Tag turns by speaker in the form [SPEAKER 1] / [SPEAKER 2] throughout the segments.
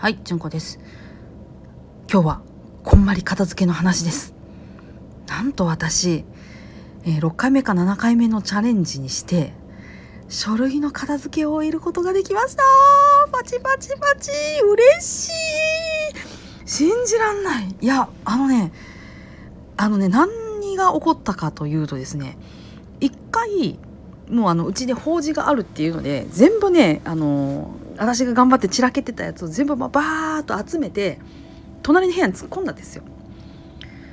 [SPEAKER 1] はい、じゅんこです。今日はこんまり片付けの話です。なんと私、えー6回目か7回目のチャレンジにして書類の片付けを終えることができましたパチパチパチ嬉しい信じらんないいやあのねあのね何が起こったかというとですね一回もうあのうちで法事があるっていうので全部ねあの私が頑張って散らけてたやつを全部まあバーッと集めて隣の部屋に突っ込んだんですよ。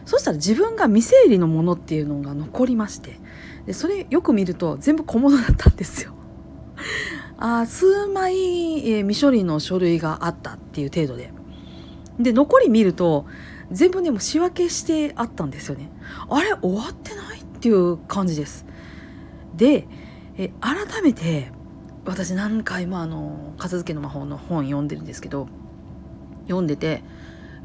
[SPEAKER 1] そしたら自分が未整理のものっていうのが残りまして。でそれよく見ると全部小物だったんですよ。あー数枚、えー未処理の書類があったっていう程度で。で残り見ると全部ねもう仕分けしてあったんですよね。あれ終わってないっていう感じです。でえ改めて私何回もあの片付けの魔法の本読んでるんですけど読んでて、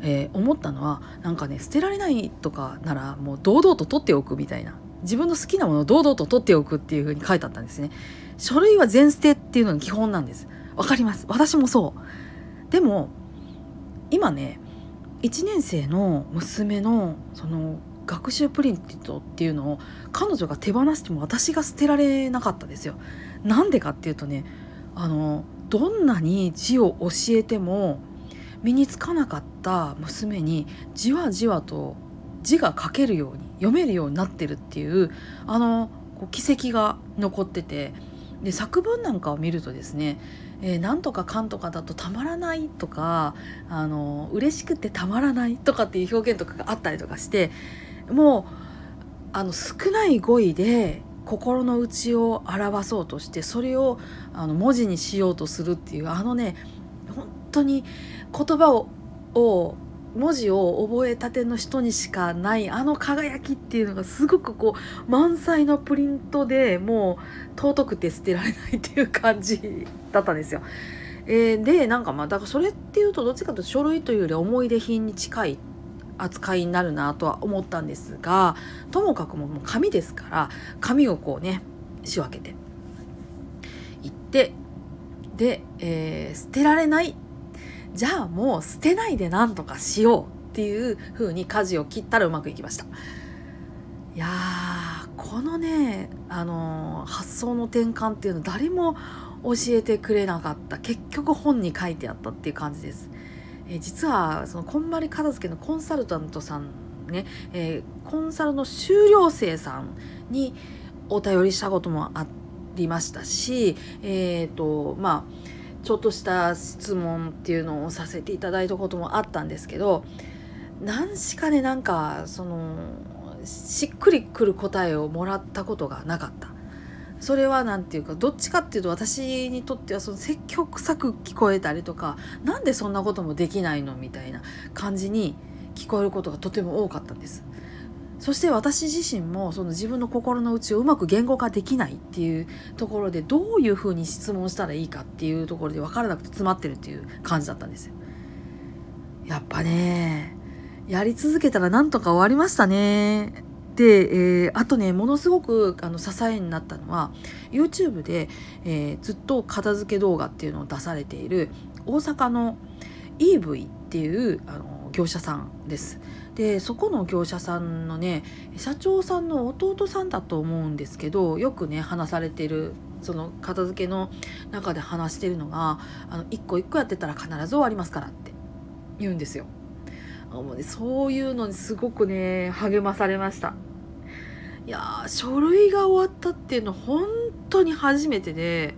[SPEAKER 1] えー思ったのはなんかね捨てられないとかならもう堂々と取っておくみたいな。自分の好きなものを堂々と取っておくっていう風に書いてあったんですね。書類は全捨てっていうのが基本なんです。わかります。私もそう。でも今ね1年生の娘のその学習プリントっていうのを彼女が手放しても私が捨てられなかったですよ。なんでかっていうとねあのどんなに字を教えても身につかなかった娘にじわじわと字が書けるように読めるようになってるっていうあのこう軌跡が残っててで作文なんかを見るとですねえーなんとかかんとかだとたまらないとかあの嬉しくてたまらないとかっていう表現とかがあったりとかしてもうあの少ない語彙で心の内を表そうとしてそれをあの文字にしようとするっていうあのね本当に言葉をを文字を覚えたての人にしかないあの輝きっていうのがすごくこう満載のプリントでもう尊くて捨てられないっていう感じだったんですよ。えーでなんかまあだからそれっていうとどっちかというと書類というより思い出品に近いっ扱いになるなとは思ったんですがともかくももう紙ですから紙をこうね仕分けていってで、えー捨てられないじゃあもう捨てないでなんとかしようっていう風に舵を切ったらうまくいきました。いやーこのね、あのー発想の転換っていうの誰も教えてくれなかった結局本に書いてあったっていう感じです。えー実はそのこんまり片付けのコンサルタントさんね、えーコンサルの修了生さんにお便りしたこともありましたしえっ、とまあちょっとした質問っていうのをさせていただいたこともあったんですけど何しかねなんかそのしっくりくる答えをもらったことがなかった。それは何て言うかどっちかっていうと私にとってはその積極臭く聞こえたりとかなんでそんなこともできないのみたいな感じに聞こえることがとても多かったんです。そして私自身もその自分の心の内をうまく言語化できないっていうところでどういうふうに質問したらいいかっていうところで分からなくて詰まってるっていう感じだったんですよ。やっぱねやり続けたらなんとか終わりましたね。で、えーあとねものすごくあの支えになったのは YouTube で、えーずっと片付け動画っていうのを出されている大阪の EV っていうあの業者さんです。でそこの業者さんのね社長さんの弟さんだと思うんですけどよくね話されてるその片付けの中で話してるのがあの一個一個やってたら必ず終わりますからって言うんですよ。もうね、そういうのにすごくね励まされました。いやー書類が終わったっていうの本当に初めてで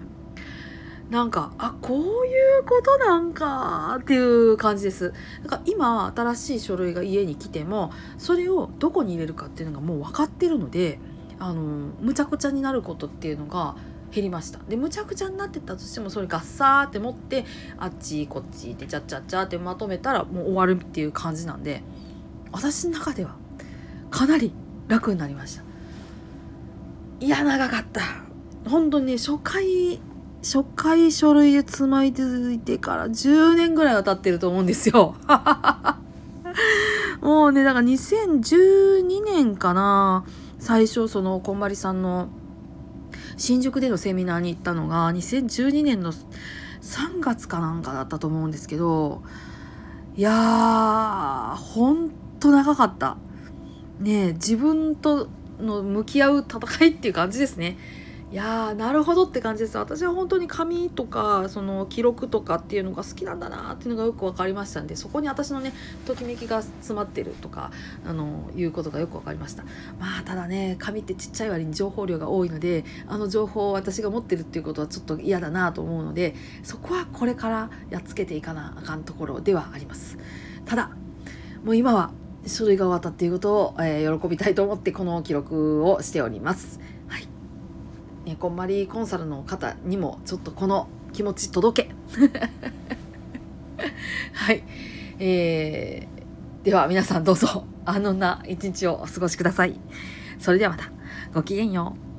[SPEAKER 1] なんかあこういうことなんかっていう感じですだから今新しい書類が家に来てもそれをどこに入れるかっていうのがもう分かってるのであのむちゃくちゃになることっていうのが減りましたでむちゃくちゃになってたとしてもそれガッサーって持ってあっちこっちってチャッチャッチャってまとめたらもう終わるっていう感じなんで私の中ではかなり楽になりましたいや長かった本当にね初回初回書類でつまい続いてから10年ぐらいは経ってると思うんですよ。もうねだから2012年かな最初そのこんまりさんの新宿でのセミナーに行ったのが2012年の3月かなんかだったと思うんですけどいやーほんと長かった。ね自分との向き合う戦いっていう感じですね。やーなるほどって感じです。私は本当に紙とかその記録とかっていうのが好きなんだなっていうのがよく分かりましたんでそこに私のねときめきが詰まってるとかあのいうことがよく分かりました。まあただね紙ってちっちゃい割に情報量が多いのであの情報を私が持ってるっていうことはちょっと嫌だなと思うのでそこはこれからやっつけていかなあかんところではあります。ただもう今は書類が終わったっていうことを、えー、喜びたいと思ってこの記録をしております。ね、こんまりコンサルの方にもちょっとこの気持ち届け。はい、えー、では皆さんどうぞあのな一日をお過ごしください。それではまた。ごきげんよう。